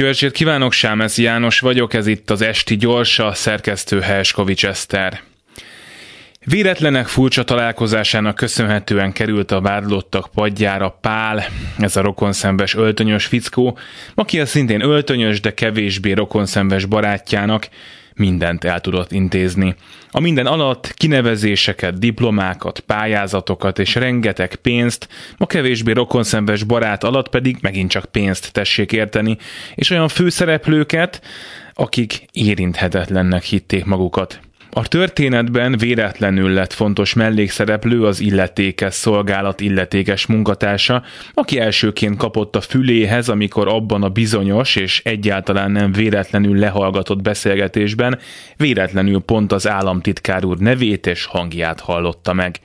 Jó estét kívánok, Sámesz János vagyok, ez itt az Esti Gyorsa, szerkesztő Helskovics Eszter. Véletlenek furcsa találkozásának köszönhetően került a vádlottak padjára Pál, ez a rokonszembes öltönyös fickó, aki a szintén öltönyös, de kevésbé rokonszembes barátjának mindent el tudott intézni. A minden alatt kinevezéseket, diplomákat, pályázatokat és rengeteg pénzt, a kevésbé rokonszembes barát alatt pedig megint csak pénzt tessék érteni, és olyan főszereplőket, akik érinthetetlennek hitték magukat. A történetben véletlenül lett fontos mellékszereplő az illetékes szolgálat illetékes munkatársa, aki elsőként kapott a füléhez, amikor abban a bizonyos és egyáltalán nem véletlenül lehallgatott beszélgetésben véletlenül pont az államtitkár úr nevét és hangját hallotta meg.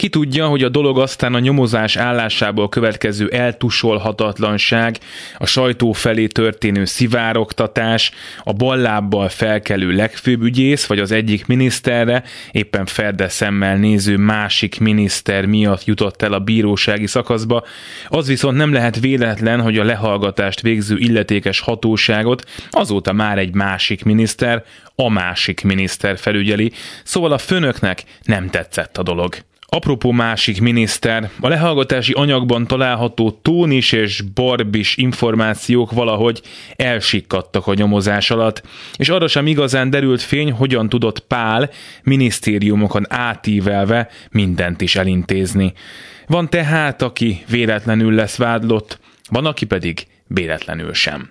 Ki tudja, hogy a dolog aztán a nyomozás állásából következő eltusolhatatlanság, a sajtó felé történő szivárogtatás, a ballábbal felkelő legfőbb ügyész, vagy az egyik miniszterre, éppen ferde szemmel néző másik miniszter miatt jutott el a bírósági szakaszba, az viszont nem lehet véletlen, hogy a lehallgatást végző illetékes hatóságot azóta már egy másik miniszter, a másik miniszter felügyeli, szóval a főnöknek nem tetszett a dolog. Apropó másik miniszter, a lehallgatási anyagban található tónis és barbis információk valahogy elsikkadtak a nyomozás alatt, és arra sem igazán derült fény, hogyan tudott Pál minisztériumokon átívelve mindent is elintézni. Van tehát, aki véletlenül lesz vádlott, van, aki pedig véletlenül sem.